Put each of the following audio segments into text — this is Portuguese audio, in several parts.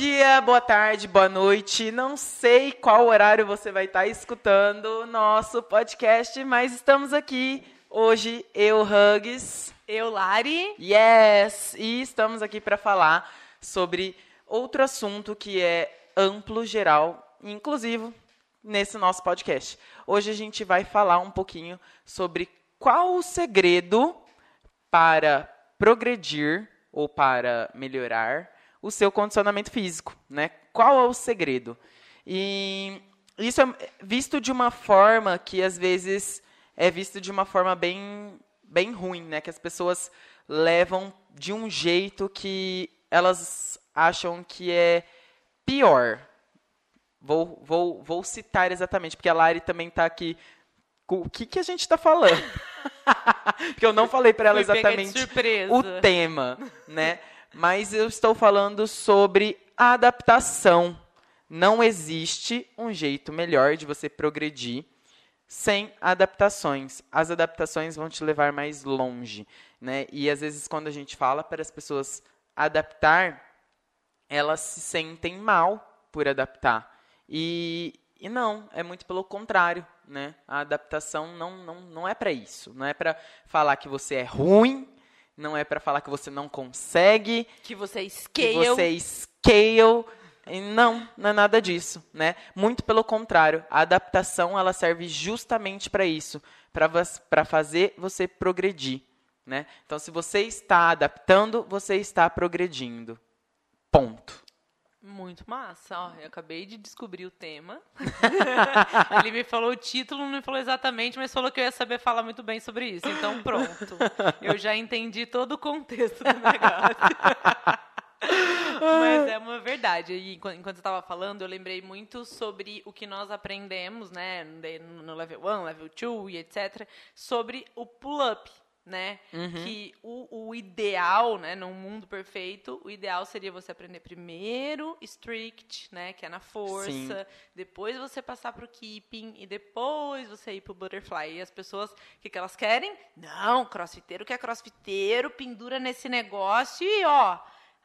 dia, boa tarde, boa noite. Não sei qual horário você vai estar escutando o nosso podcast, mas estamos aqui hoje, eu, Hugs. Eu, Lari. Yes! E estamos aqui para falar sobre outro assunto que é amplo, geral e inclusivo nesse nosso podcast. Hoje a gente vai falar um pouquinho sobre qual o segredo para progredir ou para melhorar o seu condicionamento físico, né? Qual é o segredo? E isso é visto de uma forma que às vezes é visto de uma forma bem bem ruim, né? Que as pessoas levam de um jeito que elas acham que é pior. Vou, vou, vou citar exatamente, porque a Lari também está aqui. O que, que a gente está falando? porque eu não falei para ela exatamente o tema, né? Mas eu estou falando sobre adaptação. Não existe um jeito melhor de você progredir sem adaptações. As adaptações vão te levar mais longe, né? E às vezes quando a gente fala para as pessoas adaptar, elas se sentem mal por adaptar. E, e não, é muito pelo contrário, né? A adaptação não, não, não é para isso. Não é para falar que você é ruim, não é para falar que você não consegue, que você scale, que você scale. Não, não é nada disso, né? Muito pelo contrário, a adaptação ela serve justamente para isso, para fazer você progredir, né? Então, se você está adaptando, você está progredindo. Ponto. Muito massa, ó, eu acabei de descobrir o tema. Ele me falou o título, não me falou exatamente, mas falou que eu ia saber falar muito bem sobre isso. Então, pronto. Eu já entendi todo o contexto do negócio. mas é uma verdade. E enquanto eu estava falando, eu lembrei muito sobre o que nós aprendemos, né, no level 1, level 2 e etc, sobre o pull-up né? Uhum. Que o, o, ideal, né, num mundo perfeito, o ideal seria você aprender primeiro strict, né, que é na força, Sim. depois você passar pro keeping e depois você ir pro butterfly. E as pessoas, o que, que elas querem? Não, crossfiteiro que é crossfiteiro, pendura nesse negócio e, ó,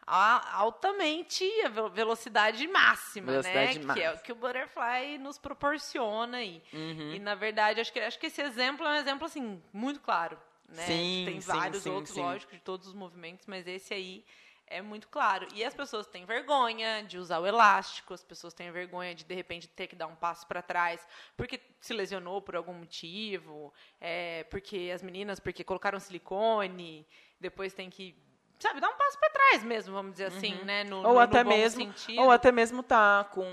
altamente a velocidade máxima, né? velocidade né? Máxima. Que é o que o butterfly nos proporciona aí. Uhum. E na verdade, acho que acho que esse exemplo é um exemplo assim muito claro, né? Sim, Tem sim, vários sim, outros, sim. lógico, de todos os movimentos, mas esse aí é muito claro. E as pessoas têm vergonha de usar o elástico, as pessoas têm vergonha de, de repente, ter que dar um passo para trás porque se lesionou por algum motivo, é, porque as meninas, porque colocaram silicone, depois tem que sabe, dar um passo para trás mesmo, vamos dizer assim, uhum. né? No, ou no, até no mesmo, sentido. ou até mesmo tá com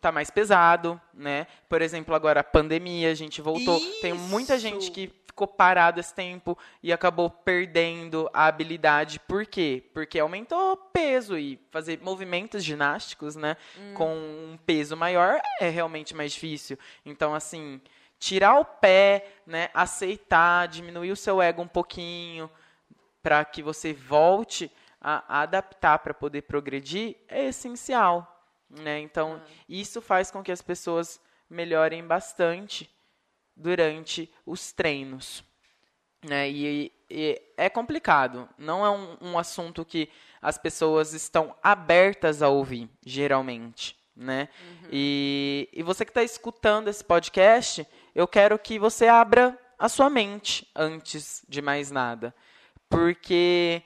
tá mais pesado, né? Por exemplo, agora a pandemia, a gente voltou, Isso. tem muita gente que ficou parado esse tempo e acabou perdendo a habilidade. Por quê? Porque aumentou o peso e fazer movimentos ginásticos, né, hum. com um peso maior é realmente mais difícil. Então, assim, tirar o pé, né, aceitar, diminuir o seu ego um pouquinho para que você volte a, a adaptar para poder progredir é essencial, né? Então, hum. isso faz com que as pessoas melhorem bastante durante os treinos. Né? E, e é complicado, não é um, um, assunto que as pessoas estão abertas a ouvir, geralmente. Né? Uhum. E, e você que está escutando esse podcast, eu quero que você abra a sua mente antes de mais nada. Porque,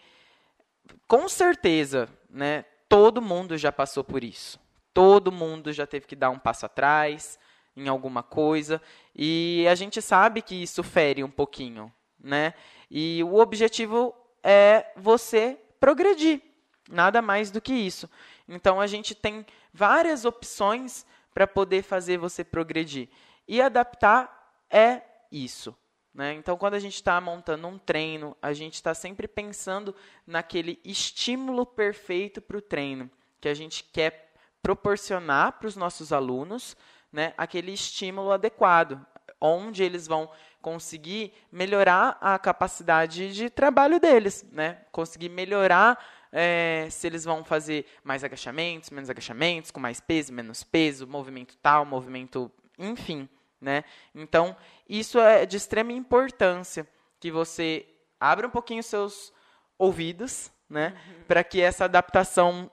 com certeza, né, todo mundo já passou por isso. Todo mundo já teve que dar um passo atrás, em alguma coisa. E a gente sabe que isso fere um pouquinho, né? E o objetivo é você progredir, nada mais do que isso. Então a gente tem várias opções para poder fazer você progredir. E adaptar é isso. Né? Então, quando a gente está montando um treino, a gente está sempre pensando naquele estímulo perfeito para o treino, que a gente quer proporcionar para os nossos alunos né, aquele estímulo adequado, onde eles vão conseguir melhorar a capacidade de trabalho deles, né? Conseguir melhorar é, se eles vão fazer mais agachamentos, menos agachamentos, com mais peso, menos peso, movimento tal, movimento, enfim, né? Então, isso é de extrema importância que você abra um pouquinho seus ouvidos, né? Uhum. Para que essa adaptação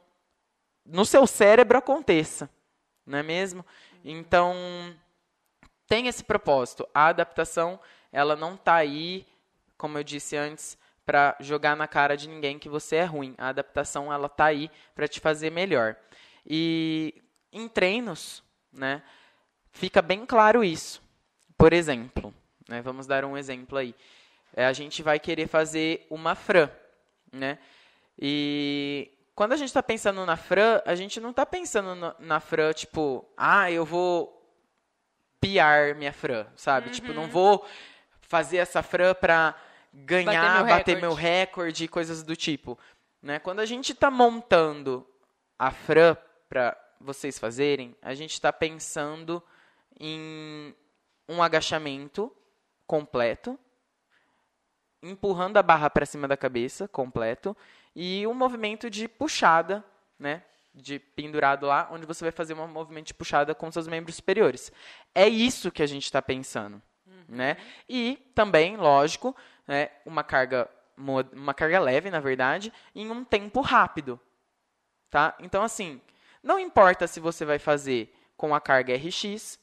no seu cérebro aconteça, não é mesmo? Então, tem esse propósito. A adaptação, ela não está aí, como eu disse antes, para jogar na cara de ninguém que você é ruim. A adaptação, ela está aí para te fazer melhor. E em treinos, né, fica bem claro isso. Por exemplo, né, vamos dar um exemplo aí. É, a gente vai querer fazer uma Fran, né? E quando a gente está pensando na Fran, a gente não está pensando na, na Fran, tipo, ah, eu vou piar minha Fran, sabe? Uhum. Tipo, não vou fazer essa Fran para ganhar, bater meu, bater meu recorde e coisas do tipo. Né? Quando a gente está montando a Fran para vocês fazerem, a gente está pensando em um agachamento completo, empurrando a barra para cima da cabeça completo e um movimento de puxada, né? De pendurado lá, onde você vai fazer um movimento de puxada com seus membros superiores. É isso que a gente está pensando, uhum. né? E também, lógico, né, uma carga uma carga leve, na verdade, em um tempo rápido, tá? Então, assim, não importa se você vai fazer com a carga RX,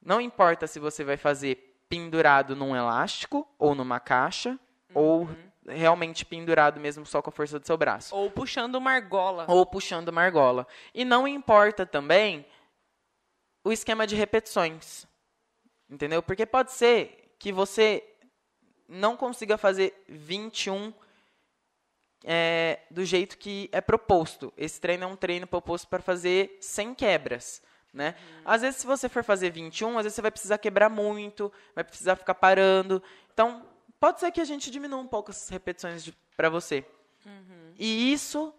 não importa se você vai fazer pendurado num elástico ou numa caixa, uhum. ou realmente pendurado mesmo só com a força do seu braço. Ou puxando uma argola. Ou puxando uma argola. E não importa também o esquema de repetições. Entendeu? Porque pode ser que você não consiga fazer 21 é, do jeito que é proposto. Esse treino é um treino proposto para fazer 100 quebras. Né? Uhum. Às vezes, se você for fazer 21, às vezes você vai precisar quebrar muito, vai precisar ficar parando. Então, pode ser que a gente diminua um pouco as repetições para você. Uhum. E isso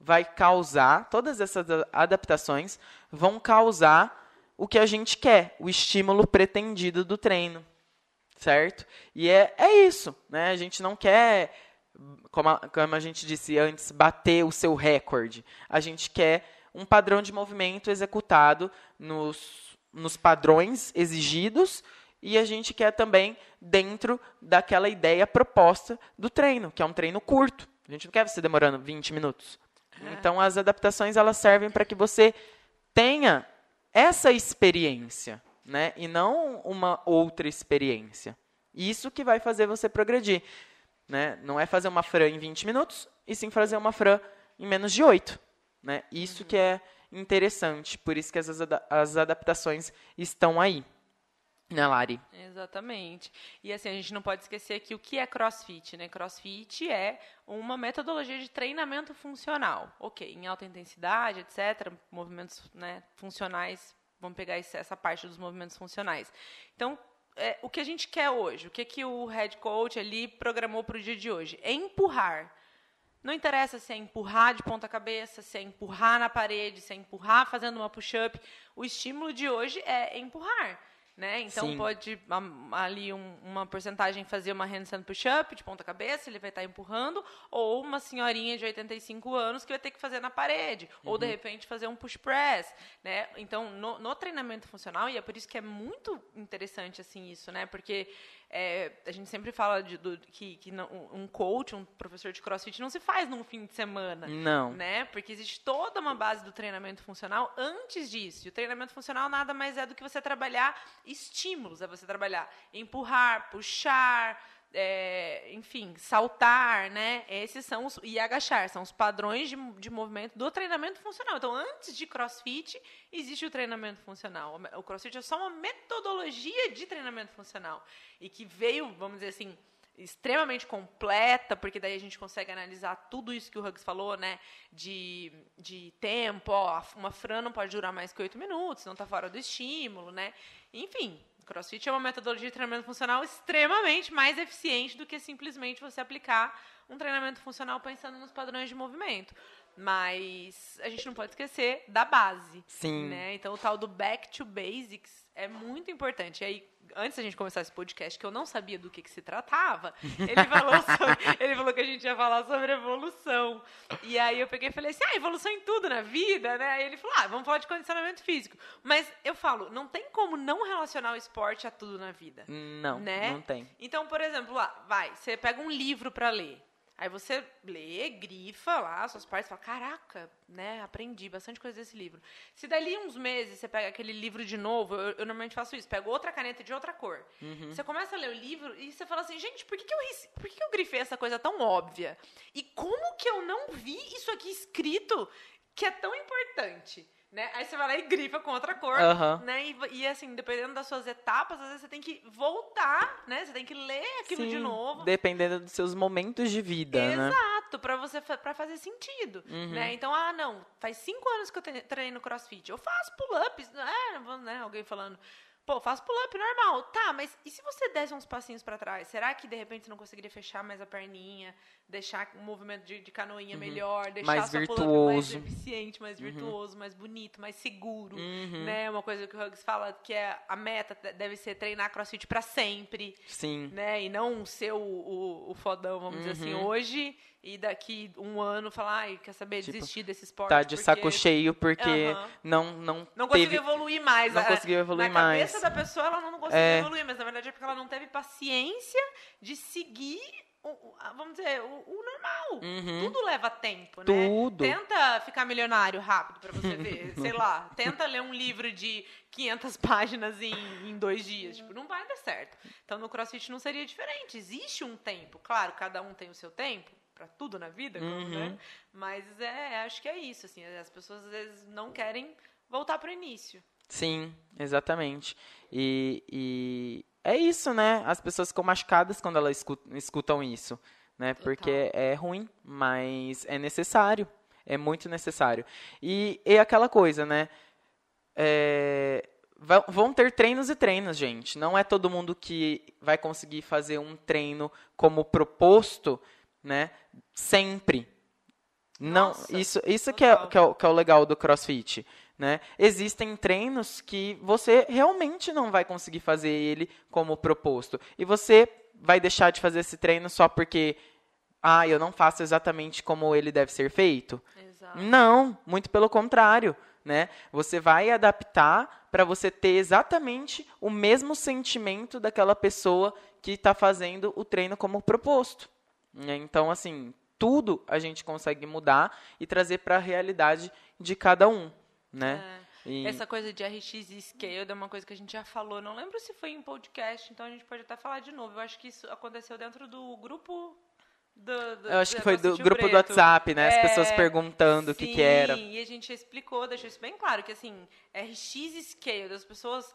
vai causar, todas essas adaptações vão causar o que a gente quer, o estímulo pretendido do treino. Certo? E é, é isso. Né? A gente não quer, como a, como a gente disse antes, bater o seu recorde. A gente quer um padrão de movimento executado nos, nos padrões exigidos e a gente quer também dentro daquela ideia proposta do treino, que é um treino curto. A gente não quer você demorando 20 minutos. É. Então as adaptações elas servem para que você tenha essa experiência, né? E não uma outra experiência. Isso que vai fazer você progredir, né? Não é fazer uma fran em 20 minutos, e sim fazer uma fran em menos de 8, né? Isso uhum. que é interessante, por isso que as, as adaptações estão aí. Né, Lari? Exatamente. E assim, a gente não pode esquecer que o que é crossfit, né? Crossfit é uma metodologia de treinamento funcional. Ok, em alta intensidade, etc. Movimentos né, funcionais, vamos pegar essa parte dos movimentos funcionais. Então, é, o que a gente quer hoje, o que, que o head coach ali programou para o dia de hoje? É empurrar. Não interessa se é empurrar de ponta cabeça, se é empurrar na parede, se é empurrar fazendo uma push-up. O estímulo de hoje é empurrar né? Então Sim. pode ali um, uma porcentagem fazer uma handstand push-up de ponta cabeça, ele vai estar tá empurrando, ou uma senhorinha de 85 anos que vai ter que fazer na parede, uhum. ou de uhum. repente fazer um push press, né? Então no, no, treinamento funcional e é por isso que é muito interessante assim isso, né? Porque é, a gente sempre fala de, do, que, que não, um coach, um professor de crossfit não se faz num fim de semana. Não. Né? Porque existe toda uma base do treinamento funcional antes disso. E o treinamento funcional nada mais é do que você trabalhar estímulos. É você trabalhar empurrar, puxar, é, enfim, saltar, né? Esses são os. E agachar, são os padrões de, de movimento do treinamento funcional. Então, antes de crossfit, existe o treinamento funcional. O crossfit é só uma metodologia de treinamento funcional. E que veio, vamos dizer assim, extremamente completa, porque daí a gente consegue analisar tudo isso que o Hugs falou, né? De, de tempo, ó, uma Fran não pode durar mais que oito minutos, não está fora do estímulo, né? Enfim, CrossFit é uma metodologia de treinamento funcional extremamente mais eficiente do que simplesmente você aplicar um treinamento funcional pensando nos padrões de movimento. Mas a gente não pode esquecer da base. Sim. Né? Então, o tal do back to basics é muito importante. E aí, antes da gente começar esse podcast, que eu não sabia do que, que se tratava, ele falou, sobre, ele falou que a gente ia falar sobre evolução. E aí eu peguei e falei assim, ah, evolução em tudo na vida, né? Aí ele falou, ah, vamos falar de condicionamento físico. Mas eu falo, não tem como não relacionar o esporte a tudo na vida. Não, né? não tem. Então, por exemplo, lá, vai, você pega um livro para ler. Aí você lê, grifa lá suas partes, fala, caraca, né, aprendi bastante coisa desse livro. Se dali uns meses você pega aquele livro de novo, eu, eu normalmente faço isso, pego outra caneta de outra cor. Uhum. Você começa a ler o livro e você fala assim, gente, por que, que, eu, por que, que eu grifei essa coisa tão óbvia? E como que eu não vi isso aqui escrito que é tão importante? Né? Aí você vai lá e grifa com outra cor, uhum. né? E, e, assim, dependendo das suas etapas, às vezes você tem que voltar, né? Você tem que ler aquilo Sim, de novo. Dependendo dos seus momentos de vida, Exato, né? Exato, pra você para fazer sentido, uhum. né? Então, ah, não, faz cinco anos que eu treino crossfit. Eu faço pull-ups, é, né? Alguém falando, Pô, faço pull-up normal. Tá, mas e se você desse uns passinhos para trás? Será que de repente você não conseguiria fechar mais a perninha? Deixar um movimento de, de canoinha uhum. melhor? Deixar mais virtuoso. mais eficiente, mais uhum. virtuoso, mais bonito, mais seguro? Uhum. Né? Uma coisa que o Hugs fala que é a meta deve ser treinar crossfit para sempre. Sim. Né? E não ser o, o, o fodão, vamos dizer assim, uhum. hoje e daqui um ano falar, ai, quer saber, tipo, desistir desse esporte. Tá de porque... saco cheio porque uhum. não não Não teve... conseguiu evoluir mais. Não conseguiu evoluir na mais. Na cabeça da pessoa ela não conseguiu é... evoluir, mas na verdade é porque ela não teve paciência de seguir vamos dizer, o, o normal. Uhum. Tudo leva tempo, né? Tudo. Tenta ficar milionário rápido para você ver, sei lá. Tenta ler um livro de 500 páginas em, em dois dias. Tipo, não vai dar certo. Então, no CrossFit não seria diferente. Existe um tempo. Claro, cada um tem o seu tempo para tudo na vida, uhum. né? Mas é, acho que é isso, assim, as pessoas às vezes não querem voltar para o início. Sim, exatamente. E, e, é isso, né? As pessoas ficam machucadas quando elas escutam, escutam isso, né? Total. Porque é ruim, mas é necessário, é muito necessário. E, e aquela coisa, né? É, vão ter treinos e treinos, gente. Não é todo mundo que vai conseguir fazer um treino como proposto né? Sempre. Não, Nossa, isso isso que é, que, é, que é o legal do CrossFit. Né? Existem treinos que você realmente não vai conseguir fazer ele como proposto. E você vai deixar de fazer esse treino só porque ah, eu não faço exatamente como ele deve ser feito? Exato. Não, muito pelo contrário. Né? Você vai adaptar para você ter exatamente o mesmo sentimento daquela pessoa que está fazendo o treino como proposto. Né? Então, assim, tudo a gente consegue mudar e trazer para a realidade de cada um, né? É. E... Essa coisa de RX e Scale é uma coisa que a gente já falou. Não lembro se foi em podcast, então a gente pode até falar de novo. Eu acho que isso aconteceu dentro do grupo do, do, eu acho que foi do grupo Preto. do WhatsApp, né? As é, pessoas perguntando sim, o que, que era. e a gente explicou, deixou isso bem claro, que assim, RX e Scale, as pessoas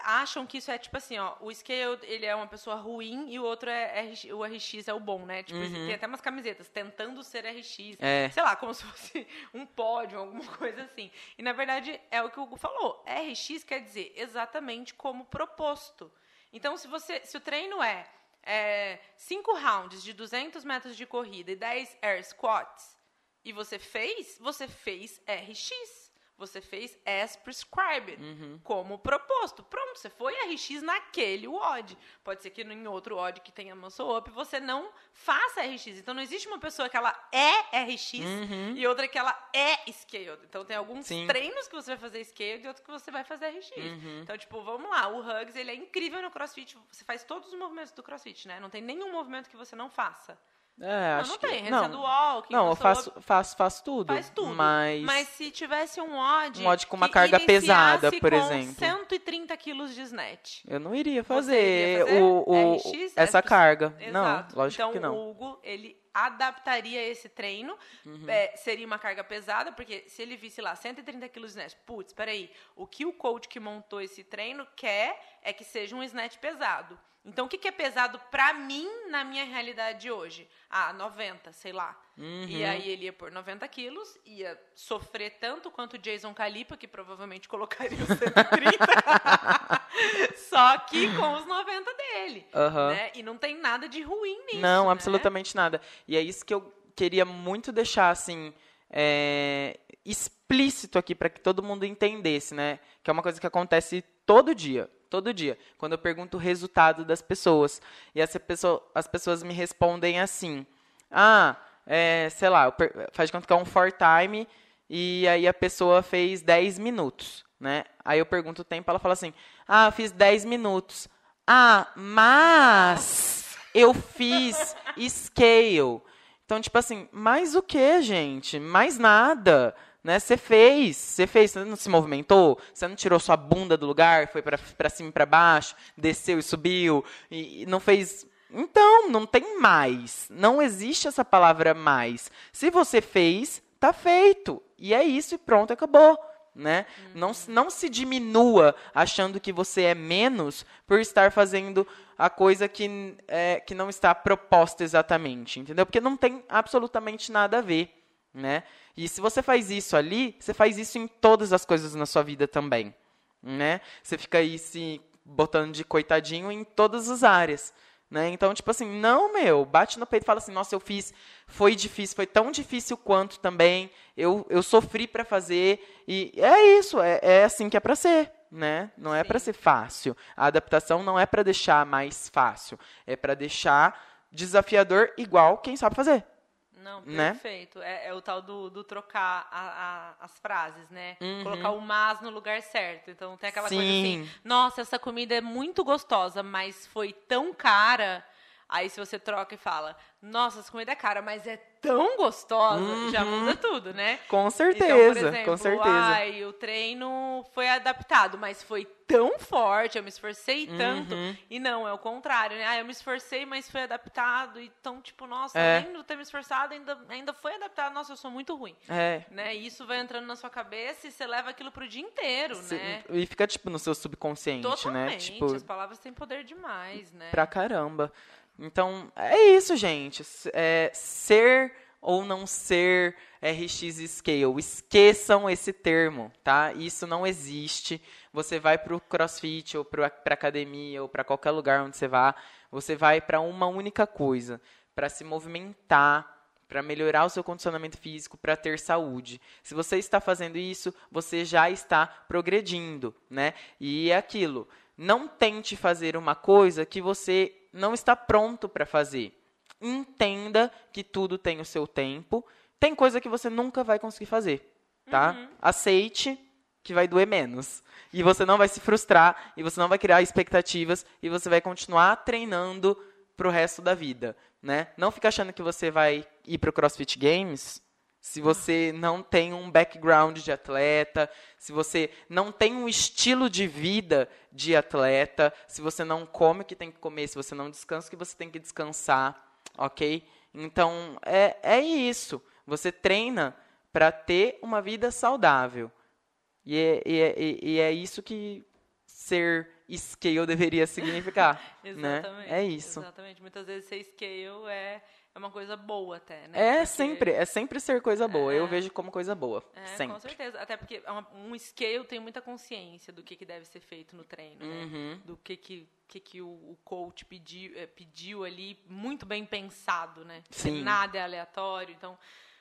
acham que isso é tipo assim, ó, o Scale, ele é uma pessoa ruim e o outro é RX, o RX é o bom, né? Tipo, uhum. tem até umas camisetas tentando ser RX, é. sei lá, como se fosse um pódio, alguma coisa assim. E na verdade é o que o Hugo falou. RX quer dizer exatamente como proposto. Então, se você, se o treino é, é cinco rounds de 200 metros de corrida e 10 air squats e você fez, você fez RX. Você fez as prescribed, uhum. como proposto. Pronto, você foi RX naquele WOD. Pode ser que em outro WOD que tenha muscle up, você não faça RX. Então, não existe uma pessoa que ela é RX uhum. e outra que ela é scaled. Então, tem alguns Sim. treinos que você vai fazer scaled e outros que você vai fazer RX. Uhum. Então, tipo, vamos lá. O Hugs, ele é incrível no CrossFit. Você faz todos os movimentos do CrossFit, né? Não tem nenhum movimento que você não faça. É, acho não, não tem, que... não. do walking, não, eu faço, faço, faço tudo. Faz tudo. Mas... mas se tivesse um odd. Um odd com uma carga pesada, por exemplo. 130 quilos de snatch. Eu não iria fazer, iria fazer o, o, RX, essa carga. Exato. Não, lógico então, que não. O Hugo, ele adaptaria esse treino, uhum. é, seria uma carga pesada, porque se ele visse lá 130 quilos de snatch, putz, peraí, o que o coach que montou esse treino quer é que seja um snatch pesado. Então, o que, que é pesado para mim na minha realidade hoje? Ah, 90, sei lá. Uhum. E aí ele ia por 90 quilos, ia sofrer tanto quanto o Jason Calipa, que provavelmente colocaria os 130. Só que com os 90 dele. Uhum. Né? E não tem nada de ruim nisso. Não, né? absolutamente nada. E é isso que eu queria muito deixar assim. É, explícito aqui para que todo mundo entendesse, né? Que é uma coisa que acontece todo dia todo dia, quando eu pergunto o resultado das pessoas. E as, pessoa, as pessoas me respondem assim: ah, é, sei lá, faz de conta que é um for time e aí a pessoa fez 10 minutos, né? Aí eu pergunto o tempo, ela fala assim: ah, fiz 10 minutos. Ah, mas eu fiz scale. Então, tipo assim, mais o que, gente? Mais nada. Né? Você fez, você fez, você não se movimentou, você não tirou sua bunda do lugar, foi para cima e para baixo, desceu e subiu, e, e não fez então, não tem mais. Não existe essa palavra mais. Se você fez, tá feito. E é isso e pronto, acabou. Né? Uhum. Não, não se diminua achando que você é menos por estar fazendo a coisa que, é, que não está proposta exatamente, entendeu? Porque não tem absolutamente nada a ver, né? E se você faz isso ali, você faz isso em todas as coisas na sua vida também, né? Você fica aí se botando de coitadinho em todas as áreas. Né? Então, tipo assim, não, meu, bate no peito e fala assim, nossa, eu fiz, foi difícil, foi tão difícil quanto também, eu, eu sofri para fazer, e é isso, é, é assim que é para ser, né? Não é para ser fácil. A adaptação não é para deixar mais fácil, é para deixar desafiador igual quem sabe fazer. Não, né? perfeito. Né? É, é, o tal do, do trocar a, a, as frases, né? Uhum. Colocar o mas no lugar certo. Então tem aquela Sim. coisa assim, nossa, essa comida é muito gostosa, mas foi tão cara. Aí se você troca e fala, nossa, essa comida é cara, mas é tão gostosa, uhum. já muda tudo, né? Com certeza, então, por exemplo, com certeza. Ai, o treino foi adaptado, mas foi tão forte, eu me esforcei tanto. Uhum. E não, é o contrário, né? Ah, eu me esforcei, mas foi adaptado. Então, tipo, nossa, é. além de ter me esforçado, ainda, ainda foi adaptado. Nossa, eu sou muito ruim. É. Né? E isso vai entrando na sua cabeça e você leva aquilo pro dia inteiro, né? E fica, tipo, no seu subconsciente, né? Totalmente. né? Tipo, as palavras têm poder demais, né? Pra caramba. Então, é isso, gente. É, ser ou não ser RX Scale. Esqueçam esse termo, tá? Isso não existe. Você vai para o CrossFit ou para academia ou para qualquer lugar onde você vá, você vai para uma única coisa, para se movimentar, para melhorar o seu condicionamento físico, para ter saúde. Se você está fazendo isso, você já está progredindo, né? E é aquilo. Não tente fazer uma coisa que você não está pronto para fazer. Entenda que tudo tem o seu tempo. Tem coisa que você nunca vai conseguir fazer, tá? Uhum. Aceite que vai doer menos. E você não vai se frustrar, e você não vai criar expectativas, e você vai continuar treinando pro resto da vida, né? Não fica achando que você vai ir pro CrossFit Games se você não tem um background de atleta, se você não tem um estilo de vida de atleta, se você não come o que tem que comer, se você não descansa o que você tem que descansar, ok? Então, é, é isso. Você treina para ter uma vida saudável. E é, e, é, e é isso que ser scale deveria significar. Né? exatamente. Né? É isso. Exatamente. Muitas vezes ser scale é é uma coisa boa até, né? É porque... sempre, é sempre ser coisa boa. É... Eu vejo como coisa boa. É, sempre. com certeza. Até porque é um scale tem muita consciência do que, que deve ser feito no treino, né? Uhum. Do que, que, que, que o, o coach pediu, é, pediu ali, muito bem pensado, né? Sim. Nada é aleatório. Então,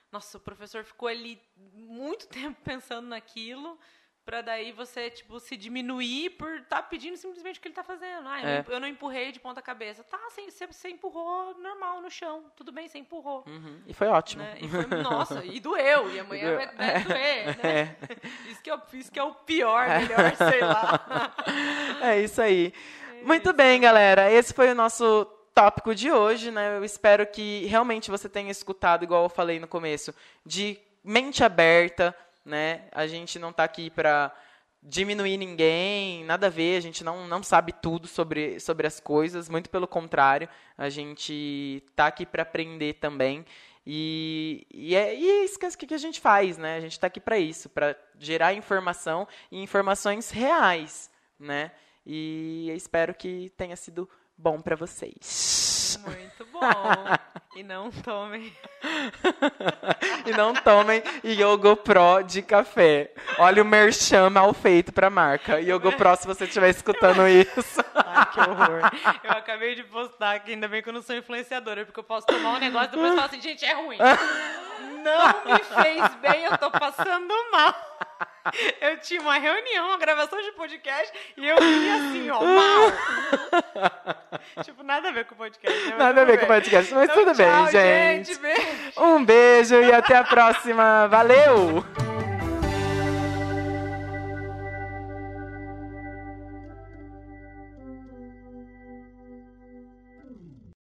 nossa, o professor ficou ali muito tempo pensando naquilo Pra daí você, tipo, se diminuir por estar tá pedindo simplesmente o que ele tá fazendo. Ah, é. eu não empurrei de ponta cabeça. Tá, você, você empurrou normal no chão. Tudo bem, você empurrou. Uhum. E foi ótimo. Né? E foi, nossa, e doeu. E amanhã vai, vai é. doer, né? É. Isso, que é, isso que é o pior, é. melhor, sei lá. É isso aí. É Muito isso. bem, galera. Esse foi o nosso tópico de hoje, né? Eu espero que realmente você tenha escutado, igual eu falei no começo, de mente aberta, né? A gente não está aqui para diminuir ninguém, nada a ver, a gente não, não sabe tudo sobre, sobre as coisas, muito pelo contrário, a gente está aqui para aprender também. E, e, é, e é isso que, que a gente faz, né? A gente está aqui para isso, para gerar informação e informações reais, né? E espero que tenha sido bom para vocês. Muito bom. e não tomem. e não tomem Yogo Pro de café. Olha o merchan mal feito pra marca. Yogo Pro, se você estiver escutando isso. Ai, que horror. Eu acabei de postar aqui, ainda bem que eu não sou influenciadora, porque eu posso tomar um negócio e depois falar assim, gente, é ruim. não me fez bem, eu tô passando mal. Eu tinha uma reunião, uma gravação de podcast e eu vi assim, ó, mal. tipo, nada a ver com o podcast. Né? Nada a ver bem. com o podcast, mas então, tudo tchau, bem, gente. gente beijo. Um beijo e até a próxima. Valeu!